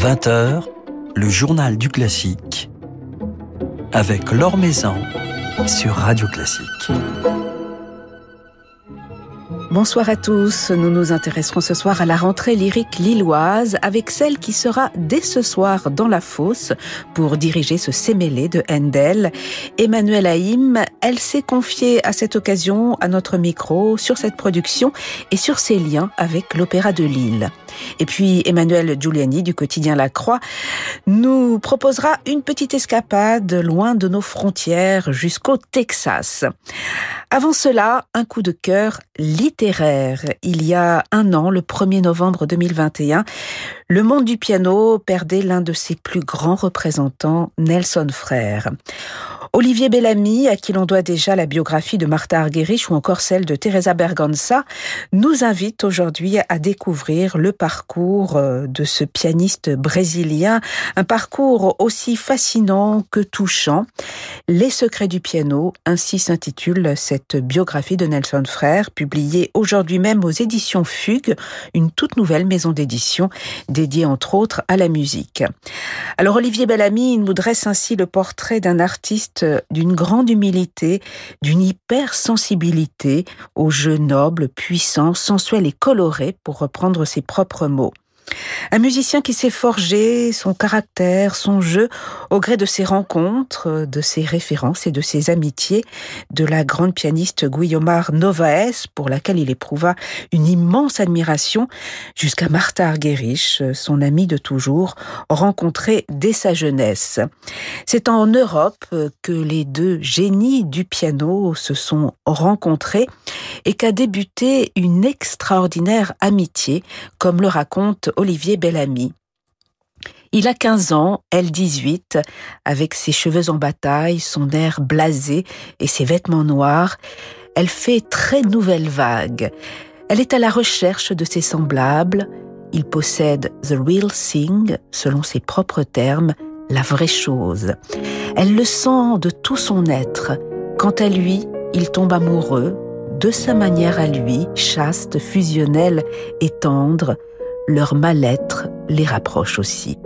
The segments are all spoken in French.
20h, le journal du classique avec Laure Maison sur Radio Classique. Bonsoir à tous. Nous nous intéresserons ce soir à la rentrée lyrique lilloise avec celle qui sera dès ce soir dans la fosse pour diriger ce sémélé de Handel. Emmanuel Haïm, elle s'est confiée à cette occasion à notre micro sur cette production et sur ses liens avec l'Opéra de Lille. Et puis Emmanuel Giuliani du quotidien La Croix nous proposera une petite escapade loin de nos frontières jusqu'au Texas. Avant cela, un coup de cœur littéraire. Il y a un an, le 1er novembre 2021, le monde du piano perdait l'un de ses plus grands représentants, Nelson Frère. Olivier Bellamy, à qui l'on doit déjà la biographie de Martha Argerich ou encore celle de Teresa Berganza, nous invite aujourd'hui à découvrir le parcours euh, de ce pianiste brésilien, un parcours aussi fascinant que touchant. Les secrets du piano, ainsi s'intitule cette biographie de Nelson Frère, publiée aujourd'hui même aux éditions Fugue, une toute nouvelle maison d'édition dédiée entre autres à la musique. Alors Olivier Bellamy nous dresse ainsi le portrait d'un artiste d'une grande humilité, d'une hypersensibilité aux jeux nobles, puissants, sensuels et colorés, pour reprendre ses propres mots. Un musicien qui s'est forgé son caractère, son jeu, au gré de ses rencontres, de ses références et de ses amitiés, de la grande pianiste Guiomar Novaes, pour laquelle il éprouva une immense admiration, jusqu'à Martha Argerich, son amie de toujours, rencontrée dès sa jeunesse. C'est en Europe que les deux génies du piano se sont rencontrés et qu'a débuté une extraordinaire amitié, comme le raconte Olivier Bellamy. Il a 15 ans, elle 18, avec ses cheveux en bataille, son air blasé et ses vêtements noirs, elle fait très nouvelle vague. Elle est à la recherche de ses semblables, il possède the real thing, selon ses propres termes, la vraie chose. Elle le sent de tout son être. Quant à lui, il tombe amoureux, de sa manière à lui, chaste, fusionnelle et tendre, leur mal-être les rapproche aussi.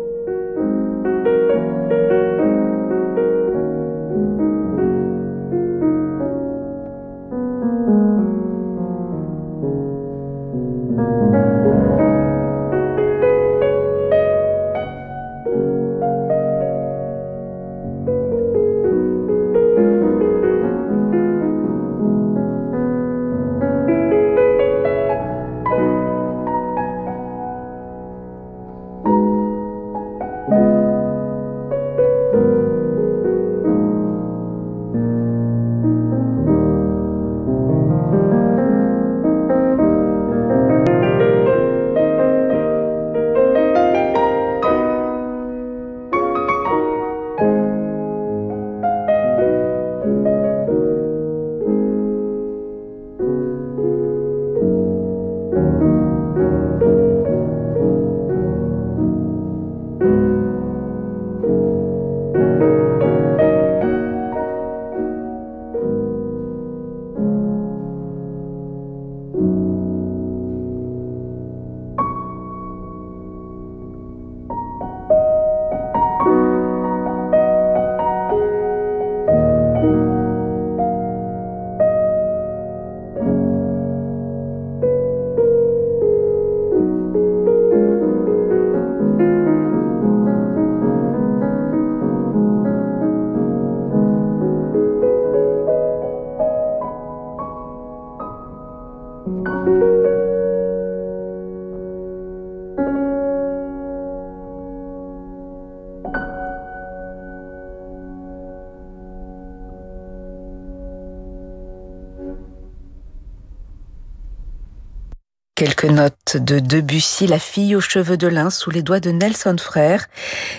Quelques notes de Debussy, La fille aux cheveux de lin sous les doigts de Nelson Frère.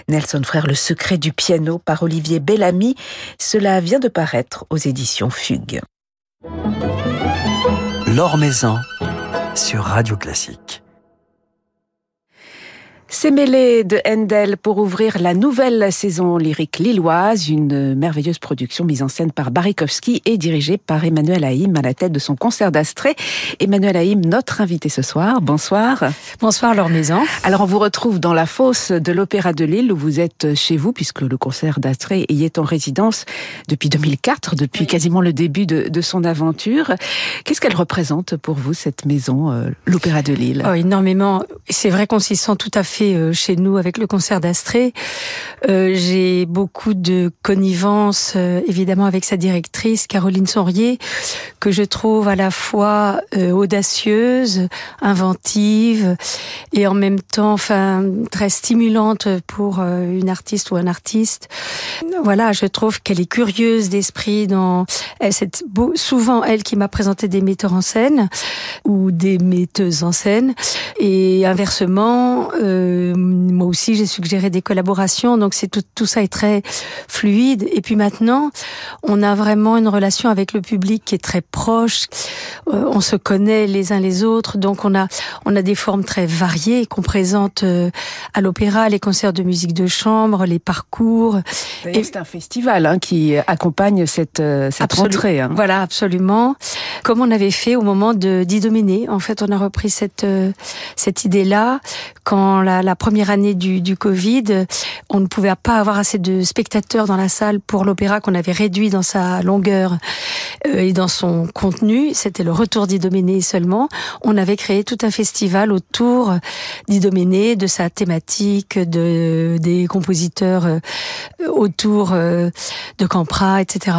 Nelson Frère, Le secret du piano par Olivier Bellamy. Cela vient de paraître aux éditions Fugue. L'Or Maison sur Radio Classique. Mêlé de Handel pour ouvrir la nouvelle saison lyrique lilloise, une merveilleuse production mise en scène par Barikowski et dirigée par Emmanuel Haïm à la tête de son concert d'Astrée. Emmanuel Haïm, notre invité ce soir. Bonsoir. Bonsoir Laure Maison. Alors on vous retrouve dans la fosse de l'Opéra de Lille où vous êtes chez vous puisque le concert d'Astrée y est en résidence depuis 2004, depuis quasiment le début de, de son aventure. Qu'est-ce qu'elle représente pour vous cette maison, euh, l'Opéra de Lille? Oh, Énormément. C'est vrai qu'on s'y sent tout à fait euh, chez nous avec le concert d'Astrée. Euh, j'ai beaucoup de connivence, euh, évidemment, avec sa directrice, Caroline Sonrier, que je trouve à la fois audacieuse, inventive, et en même temps, enfin, très stimulante pour une artiste ou un artiste. Voilà, je trouve qu'elle est curieuse d'esprit dans, c'est souvent elle qui m'a présenté des metteurs en scène ou des metteuses en scène, et inversement, moi aussi, j'ai suggéré des collaborations. Donc, c'est tout, tout ça est très fluide. Et puis maintenant, on a vraiment une relation avec le public qui est très proche. Euh, on se connaît les uns les autres. Donc, on a, on a des formes très variées qu'on présente euh, à l'opéra, les concerts de musique de chambre, les parcours. Et c'est un festival hein, qui accompagne cette, cette rentrée. Hein. Voilà, absolument. Comme on avait fait au moment de d'Idoménée. En fait, on a repris cette, cette idée-là quand la, la première année du, du, Covid, on ne pouvait pas avoir assez de spectateurs dans la salle pour l'opéra qu'on avait réduit dans sa longueur euh, et dans son contenu. C'était le retour d'Idoménée seulement. On avait créé tout un festival autour d'Idoménée, de sa thématique, de, des compositeurs euh, autour euh, de Campra, etc.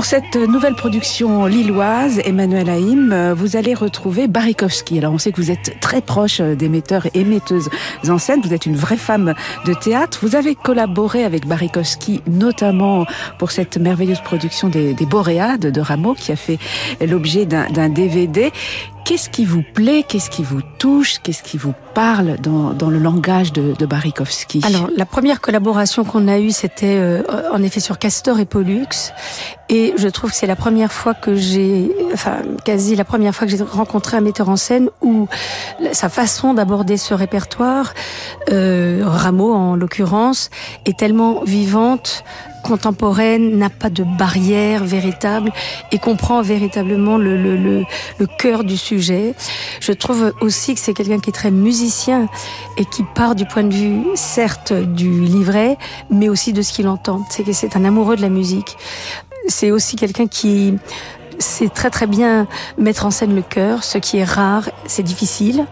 Pour cette nouvelle production lilloise, Emmanuel Haïm, vous allez retrouver Barikowski. Alors on sait que vous êtes très proche des metteurs et metteuses en scène. Vous êtes une vraie femme de théâtre. Vous avez collaboré avec Barikowski, notamment pour cette merveilleuse production des, des Boréades de Rameau, qui a fait l'objet d'un DVD. Qu'est-ce qui vous plaît Qu'est-ce qui vous touche Qu'est-ce qui vous parle dans, dans le langage de, de Barikowski Alors, la première collaboration qu'on a eue, c'était euh, en effet sur Castor et Pollux. Et je trouve que c'est la première fois que j'ai, enfin, quasi la première fois que j'ai rencontré un metteur en scène où sa façon d'aborder ce répertoire, euh, Rameau en l'occurrence, est tellement vivante, contemporaine, n'a pas de barrière véritable et comprend véritablement le, le, cœur du sujet. Je trouve aussi que c'est quelqu'un qui est très musicien et qui part du point de vue, certes, du livret, mais aussi de ce qu'il entend. C'est que c'est un amoureux de la musique. C'est aussi quelqu'un qui sait très très bien mettre en scène le chœur, ce qui est rare, c'est difficile,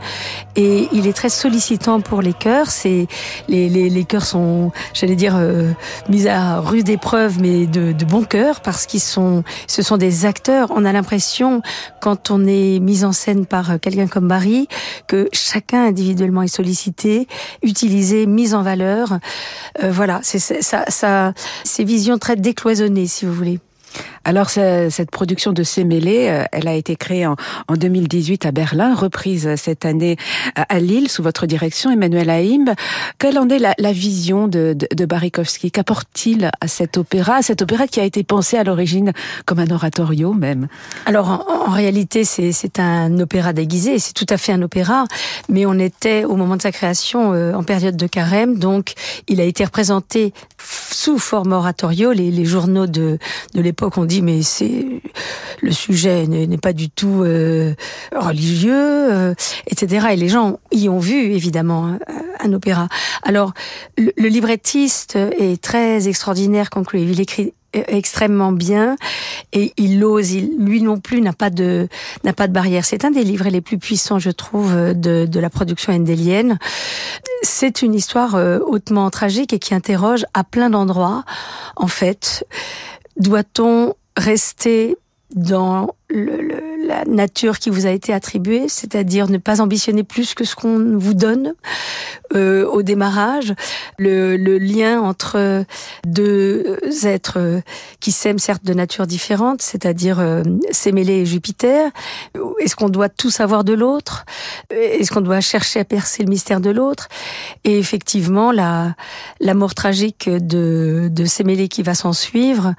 et il est très sollicitant pour les chœurs. C'est les, les, les chœurs sont, j'allais dire, euh, mis à rude épreuve, mais de, de bon cœur parce qu'ils sont, ce sont des acteurs. On a l'impression quand on est mis en scène par quelqu'un comme Barry que chacun individuellement est sollicité, utilisé, mis en valeur. Euh, voilà, c'est ça, ça, ces visions très décloisonnées, si vous voulez. Alors cette production de Sémélé, euh, elle a été créée en, 2018 à Berlin, reprise cette année à Lille sous votre direction, Emmanuel Haïm. Quelle en est la, vision de, de, Barikowski Qu'apporte-t-il à cet opéra, à cet opéra qui a été pensé à l'origine comme un oratorio même? Alors en, réalité, c'est un opéra déguisé, c'est tout à fait un opéra, mais on était au moment de sa création euh, en période de carême, donc il a été représenté sous forme oratorio. Les, les journaux de, de l'époque ont dit mais c'est le sujet n'est pas du tout euh, religieux, euh, etc. Et les gens y ont vu évidemment un, opéra. Alors le, librettiste est très extraordinaire, conclu. Il écrit extrêmement bien et il ose lui non plus n'a pas de n'a pas de barrière c'est un des livres les plus puissants je trouve de, de la production endélienne c'est une histoire euh, hautement tragique et qui interroge à plein d'endroits en fait doit-on rester dans le, la nature qui vous a été attribuée, c'est-à-dire ne pas ambitionner plus que ce qu'on vous donne euh, au démarrage, le, le, lien entre deux êtres qui s'aiment certes de nature différente, c'est-à-dire euh, Sémélé et Jupiter. Est-ce qu'on doit tout savoir de l'autre? Est-ce qu'on doit chercher à percer le mystère de l'autre? Et effectivement, la, la mort tragique de, de Sémélé qui va s'en suivre,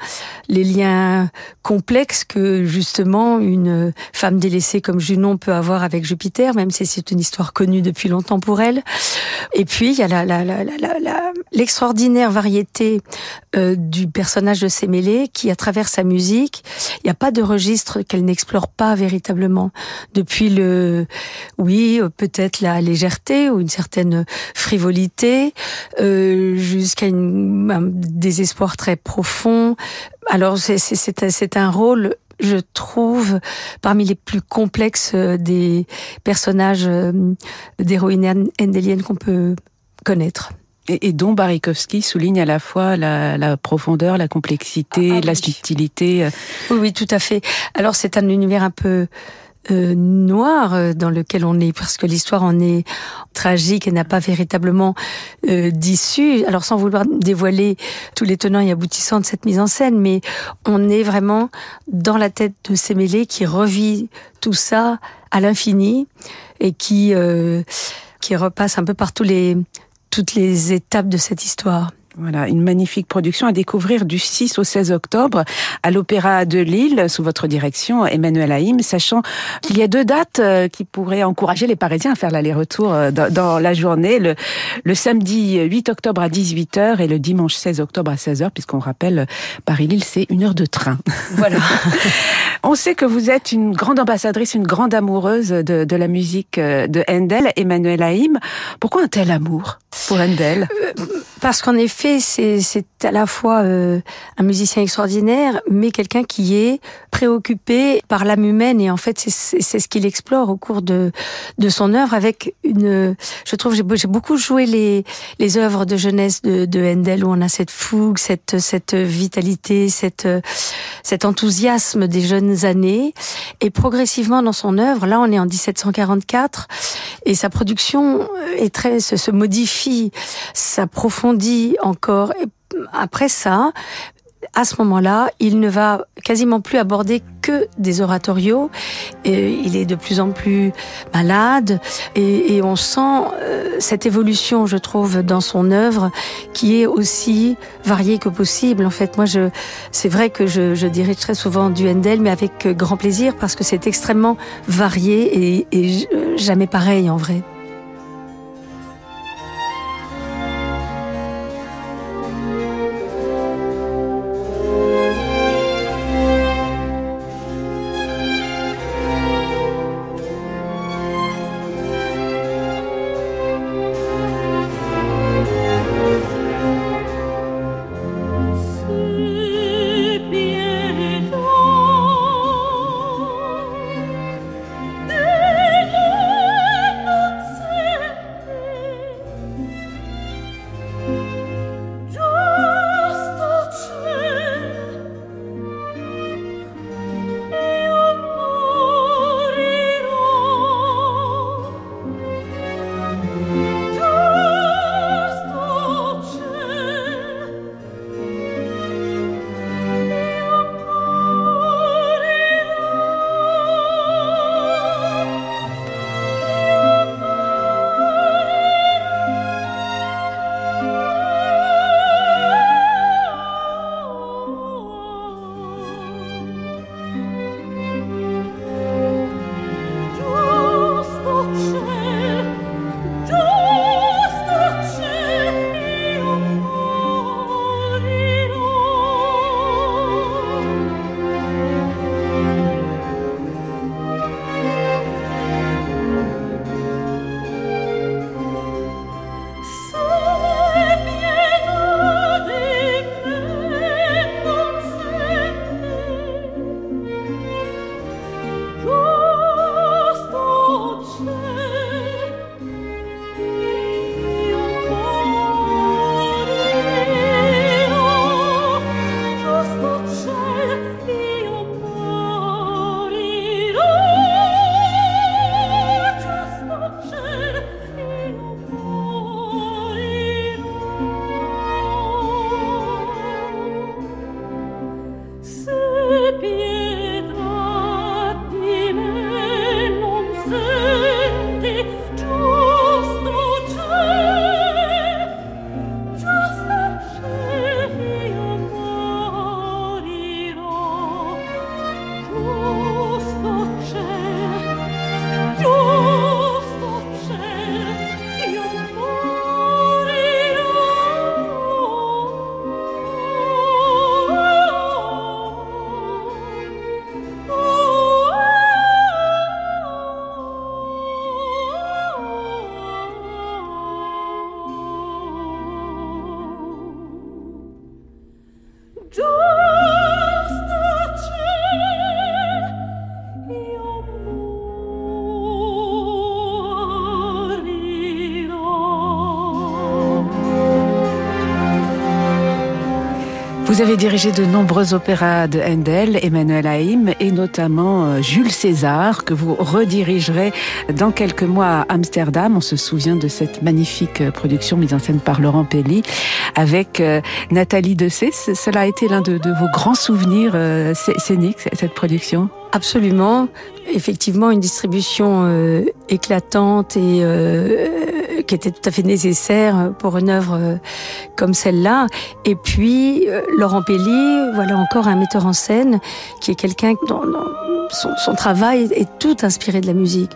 les liens complexes que justement une femme délaissée comme Junon peut avoir avec Jupiter, même si c'est une histoire connue depuis longtemps pour elle. Et puis il y a l'extraordinaire variété euh, du personnage de Sémélé qui, à travers sa musique, il n'y a pas de registre qu'elle n'explore pas véritablement. Depuis le, oui, peut-être la légèreté ou une certaine frivolité, euh, jusqu'à un désespoir très profond. Alors c'est un rôle je trouve, parmi les plus complexes euh, des personnages euh, d'héroïnes endéliennes qu'on peut connaître. Et, dont Barikowski souligne à la fois la, profondeur, la complexité, ah, la subtilité. Euh. Oui, oui, tout à fait. Alors c'est un univers un peu euh, noir euh, dans lequel on est, parce que l'histoire en est tragique et n'a pas véritablement euh, d'issue. Alors sans vouloir dévoiler tous les tenants et aboutissants de cette mise en scène, mais on est vraiment dans la tête de Sémélé qui revit tout ça à l'infini et qui qui repasse un peu par tous les toutes les étapes de cette histoire. Voilà, une magnifique production à découvrir du 6 au 16 octobre à l'Opéra de Lille, sous votre direction, Emmanuel Haïm, sachant qu'il y a deux dates euh, qui pourraient encourager les Parisiens à faire l'aller-retour euh, dans, la journée, le, le, samedi 8 octobre à 18h et le dimanche 16 octobre à 16h, puisqu'on rappelle, Paris-Lille, c'est une heure de train. Voilà. On sait que vous êtes une grande ambassadrice, une grande amoureuse de, de la musique euh, de Handel, Emmanuel Haïm. Pourquoi un tel amour pour Handel? Parce qu'en effet, c'est à la fois euh, un musicien extraordinaire, mais quelqu'un qui est préoccupé par l'âme humaine. Et en fait, c'est ce qu'il explore au cours de, de son œuvre avec une... Je trouve, j'ai beaucoup joué les, les œuvres de jeunesse de, de Handel, où on a cette fougue, cette, cette vitalité, cette, cet enthousiasme des jeunes années. Et progressivement dans son œuvre, là on est en 1744, et sa production est très, se, se modifie, s'approfondit encore. Après ça, à ce moment-là, il ne va quasiment plus aborder que des oratorios. Et il est de plus en plus malade et, on sent euh, cette évolution, je trouve, dans son œuvre qui est aussi variée que possible. En fait, moi, je, c'est vrai que je, dirige très souvent du Handel, mais avec grand plaisir parce que c'est extrêmement varié et, et jamais pareil en vrai. Vous avez dirigé de nombreux opéras de Handel, Emmanuel Haïm et notamment euh, Jules César que vous redirigerez dans quelques mois à Amsterdam. On se souvient de cette magnifique euh, production mise en scène par Laurent Pelli avec euh, Nathalie Dessay. Cela a été l'un de, vos grands souvenirs scéniques, cette production? Absolument. Effectivement, une distribution éclatante et qui était tout à fait nécessaire pour une œuvre euh, comme celle-là. Et puis, euh, Laurent Pelli, voilà encore un metteur en scène qui est quelqu'un dont, son, son, travail est tout inspiré de la musique.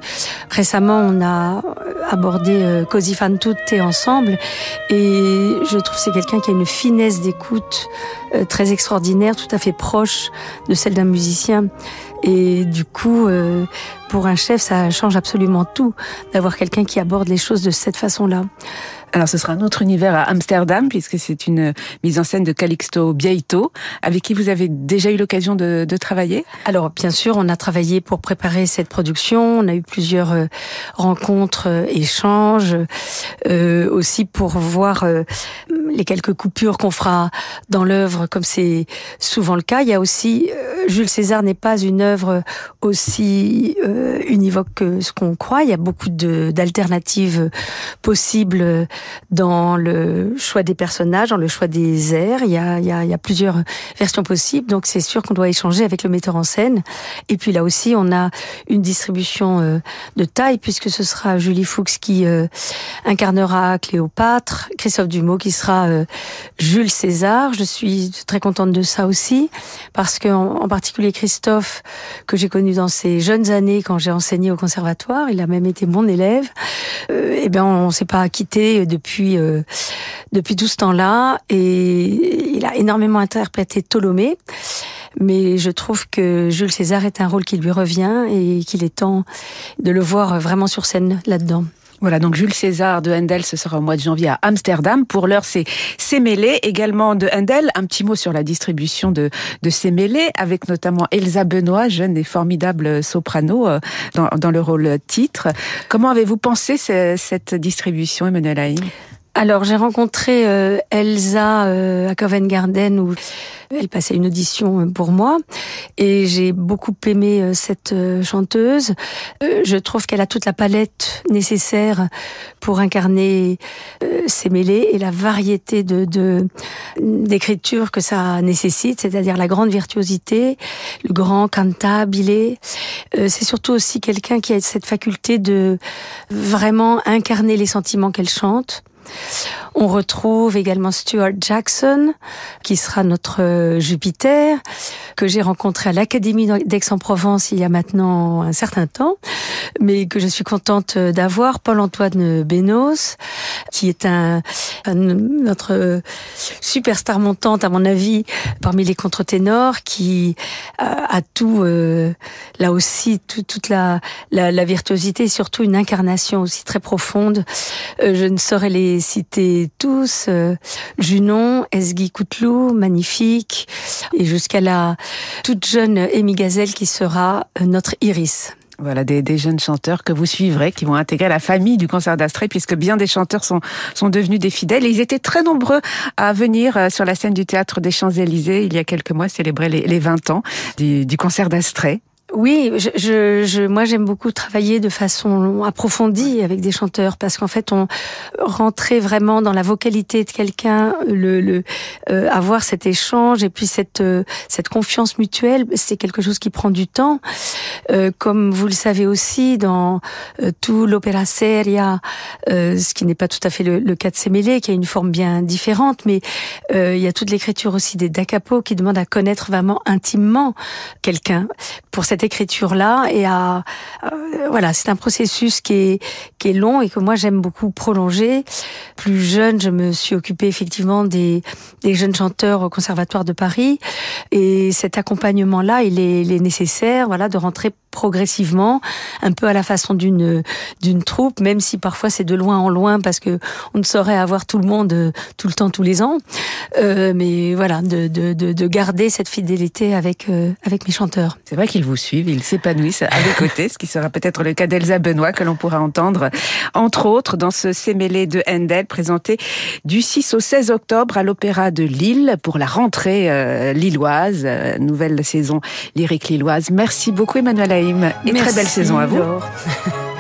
Récemment, on a abordé euh, Così fan tutte ensemble et je trouve c'est quelqu'un qui a une finesse d'écoute très extraordinaire, tout à fait proche de celle d'un musicien. Et du coup, euh, pour un chef, ça change absolument tout d'avoir quelqu'un qui aborde les choses de cette façon-là. Alors ce sera un autre univers à Amsterdam puisque c'est une mise en scène de Calixto Bieito avec qui vous avez déjà eu l'occasion de, de, travailler? Alors bien sûr, on a travaillé pour préparer cette production. On a eu plusieurs euh, rencontres, euh, échanges, euh, aussi pour voir euh, les quelques coupures qu'on fera dans l'œuvre, comme c'est souvent le cas. Il y a aussi Jules César n'est pas une œuvre aussi univoque que ce qu'on croit. Il y a beaucoup d'alternatives possibles dans le choix des personnages, dans le choix des airs. Il y a, il y a, il y a plusieurs versions possibles, donc c'est sûr qu'on doit échanger avec le metteur en scène. Et puis là aussi, on a une distribution euh, de taille, puisque ce sera Julie Fuchs qui euh, incarnera Cléopâtre, Christophe Dumont qui sera euh, Jules César. Je suis très contente de ça aussi, parce que en, particulier Christophe, que j'ai connu dans ses jeunes années quand j'ai enseigné au conservatoire, il a même été mon élève. Eh bien, on s'est pas quitté depuis euh, depuis tout ce temps-là et il a énormément interprété Ptolomée. Mais je trouve que Jules César est un rôle qui lui revient et qu'il est temps de le voir vraiment sur scène là-dedans. Voilà, donc Jules César de Handel, ce sera au mois de janvier à Amsterdam. Pour l'heure, c'est Sémélé, également de Handel. Un petit mot sur la distribution de, de Sémélé, avec notamment Elsa Benoît, jeune et formidable soprano, euh, dans, dans le rôle titre. Comment avez-vous pensé cette distribution, Emmanuel Haïm? Alors j'ai rencontré euh, Elsa euh, à Covent Garden où elle passait une audition euh, pour moi et j'ai beaucoup aimé cette chanteuse. Je trouve qu'elle a toute la palette nécessaire pour incarner ses mêlées et la variété de d'écriture que ça nécessite, c'est-à-dire la grande virtuosité, le grand cantabile. C'est surtout aussi quelqu'un qui a cette faculté de vraiment incarner les sentiments qu'elle chante. On retrouve également Stuart Jackson, qui sera notre euh, Jupiter, que j'ai rencontré à l'Académie d'Aix-en-Provence il y a maintenant un certain temps, mais que je suis contente d'avoir. Paul-Antoine Bénos, qui est un, notre superstar montante, à mon avis, parmi les contre-ténors, qui a, tout, euh, là aussi, toute la, virtuosité et surtout une incarnation aussi très profonde. Euh, je ne saurais les citer tous. Euh, Junon, Esgui Couteloup, magnifique, et jusqu'à la toute jeune Amy Gazelle qui sera euh, notre Iris. Voilà, des, des, jeunes chanteurs que vous suivrez, qui vont intégrer la famille du concert d'Astrée, puisque bien des chanteurs sont, sont devenus des fidèles. Et ils étaient très nombreux à venir euh, sur la scène du théâtre des Champs-Élysées il y a quelques mois, célébrer les, les 20 ans du, du concert d'Astrée. Oui, je, je, je moi j'aime beaucoup travailler de façon approfondie avec des chanteurs parce qu'en fait on rentrait vraiment dans la vocalité de quelqu'un, le, le euh, avoir cet échange et puis cette euh, cette confiance mutuelle, c'est quelque chose qui prend du temps. Euh, comme vous le savez aussi dans euh, tout l'opéra seria, ce qui n'est pas tout à fait le, le cas de Semele, qui a une forme bien différente, mais il y a toute l'écriture aussi des da capo qui demande à connaître vraiment intimement quelqu'un pour cette écriture-là et à euh, voilà, c'est un processus qui est qui est long et que moi j'aime beaucoup prolonger. Plus jeune, je me suis occupée effectivement des des jeunes chanteurs au Conservatoire de Paris et cet accompagnement-là, il est, il est nécessaire, voilà, de rentrer progressivement, un peu à la façon d'une d'une troupe, même si parfois c'est de loin en loin parce que on ne saurait avoir tout le monde tout le temps tous les ans. Euh, mais voilà, de, de, de, garder cette fidélité avec euh, avec mes chanteurs. C'est vrai qu'ils vous suivent, ils s'épanouissent à vos côtés, ce qui sera peut-être le cas d'Elsa Benoît que l'on pourra entendre entre autres dans ce Sémélé de Handel présenté du 6 au 16 octobre à l'Opéra de Lille pour la rentrée euh, lilloise, nouvelle saison lyrique lilloise. Merci beaucoup Emmanuel Et très belle saison à vous.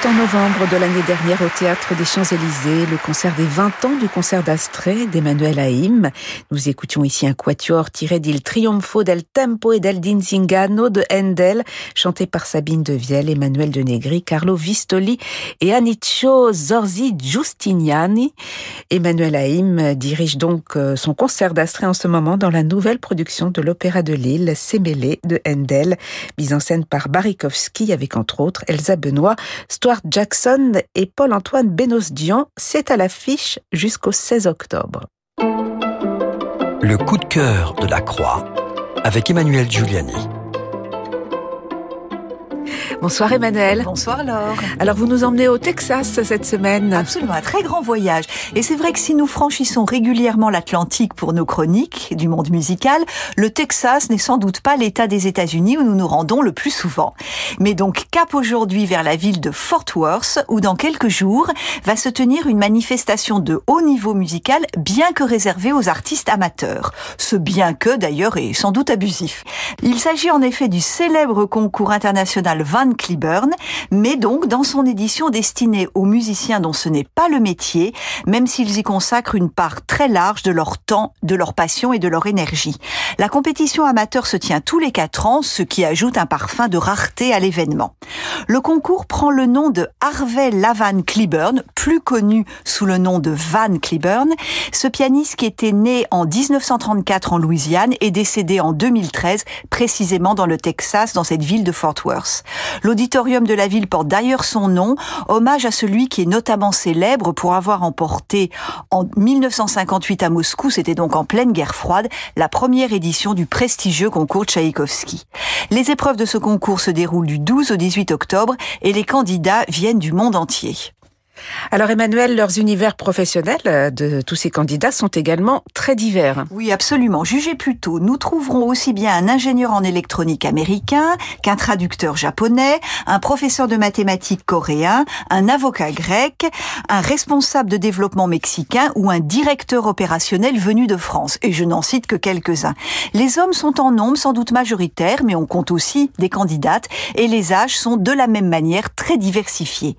poquito. Novembre de l'année dernière au Théâtre des Champs-Élysées, le concert des 20 ans du concert d'Astrée d'Emmanuel Haïm. Nous écoutions ici un quatuor tiré d'Il Triomfo del Tempo et del Dinzingano de Handel, chanté par Sabine de Vielle, Emmanuel de Negri, Carlo Vistoli et Anicio Zorzi Giustiniani. Emmanuel Haïm dirige donc euh, son concert d'Astrée en ce moment dans la nouvelle production de l'Opéra de Lille, Sémélé de Handel, mise en scène par Barikowski avec entre autres Elsa Benoît, Stuart Jackson et Paul-Antoine Benos-Dion. C'est à l'affiche jusqu'au 16 octobre. Le coup de cœur de la Croix avec Emmanuel Giuliani. Bonsoir Emmanuel. Bonsoir Laure. Alors vous nous emmenez au Texas cette semaine. Absolument, un très grand voyage. Et c'est vrai que si nous franchissons régulièrement l'Atlantique pour nos chroniques du monde musical, le Texas n'est sans doute pas l'État des États-Unis où nous nous rendons le plus souvent. Mais donc cap aujourd'hui vers la ville de Fort Worth où dans quelques jours va se tenir une manifestation de haut niveau musical bien que réservée aux artistes amateurs. Ce bien que d'ailleurs est sans doute abusif. Il s'agit en effet du célèbre concours international Van Cliburn, mais donc dans son édition destinée aux musiciens dont ce n'est pas le métier, même s'ils y consacrent une part très large de leur temps, de leur passion et de leur énergie. La compétition amateur se tient tous les quatre ans, ce qui ajoute un parfum de rareté à l'événement. Le concours prend le nom de Harvey Lavan Cliburn, plus connu sous le nom de Van Cliburn, ce pianiste qui était né en 1934 en Louisiane et décédé en 2013 précisément dans le Texas, dans cette ville de Fort Worth. L'auditorium de la ville porte d'ailleurs son nom, hommage à celui qui est notamment célèbre pour avoir emporté en 1958 à Moscou, c'était donc en pleine guerre froide, la première édition du prestigieux concours Tchaïkovski. Les épreuves de ce concours se déroulent du 12 au 18 octobre et les candidats viennent du monde entier. Alors Emmanuel, leurs univers professionnels euh, de tous ces candidats sont également très divers. Oui, absolument. Jugez plutôt, nous trouverons aussi bien un ingénieur en électronique américain qu'un traducteur japonais, un professeur de mathématiques coréen, un avocat grec, un responsable de développement mexicain ou un directeur opérationnel venu de France. Et je n'en cite que quelques-uns. Les hommes sont en nombre sans doute majoritaires, mais on compte aussi des candidates et les âges sont de la même manière très diversifiés.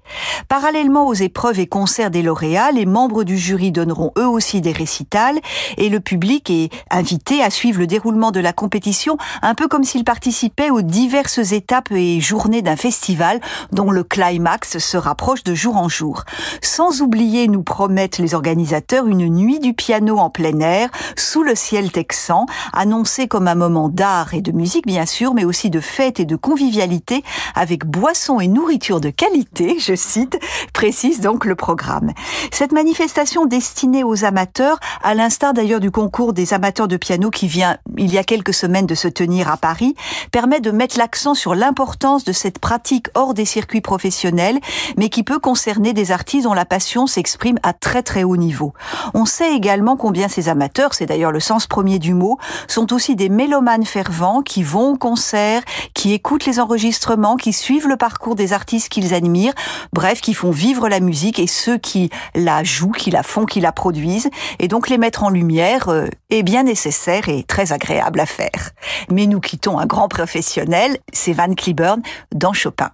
Parallèlement aux épreuves et concerts des lauréats, les membres du jury donneront eux aussi des récitals et le public est invité à suivre le déroulement de la compétition un peu comme s'il participait aux diverses étapes et journées d'un festival dont le climax se rapproche de jour en jour. Sans oublier, nous promettent les organisateurs, une nuit du piano en plein air, sous le ciel texan, annoncé comme un moment d'art et de musique bien sûr, mais aussi de fête et de convivialité, avec boissons et nourriture de qualité, je cite, précise donc le programme. Cette manifestation destinée aux amateurs, à l'instar d'ailleurs du concours des amateurs de piano qui vient il y a quelques semaines de se tenir à Paris, permet de mettre l'accent sur l'importance de cette pratique hors des circuits professionnels, mais qui peut concerner des artistes dont la passion s'exprime à très très haut niveau. On sait également combien ces amateurs, c'est d'ailleurs le sens premier du mot, sont aussi des mélomanes fervents qui vont au concert, qui écoutent les enregistrements, qui suivent le parcours des artistes qu'ils admirent, bref, qui font vivre la musique et ceux qui la jouent, qui la font, qui la produisent. Et donc les mettre en lumière euh, est bien nécessaire et très agréable à faire. Mais nous quittons un grand professionnel, c'est Van Cliburn dans Chopin.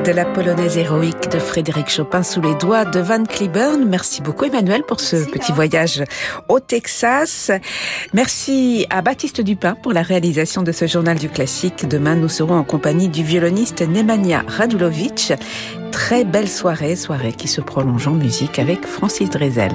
De la polonaise héroïque de Frédéric Chopin sous les doigts de Van Cliburn. Merci beaucoup Emmanuel pour ce petit voyage au Texas. Merci à Baptiste Dupin pour la réalisation de ce journal du classique. Demain, nous serons en compagnie du violoniste Nemanja Radulovic. Très belle soirée, soirée qui se prolonge en musique avec Francis Drezel.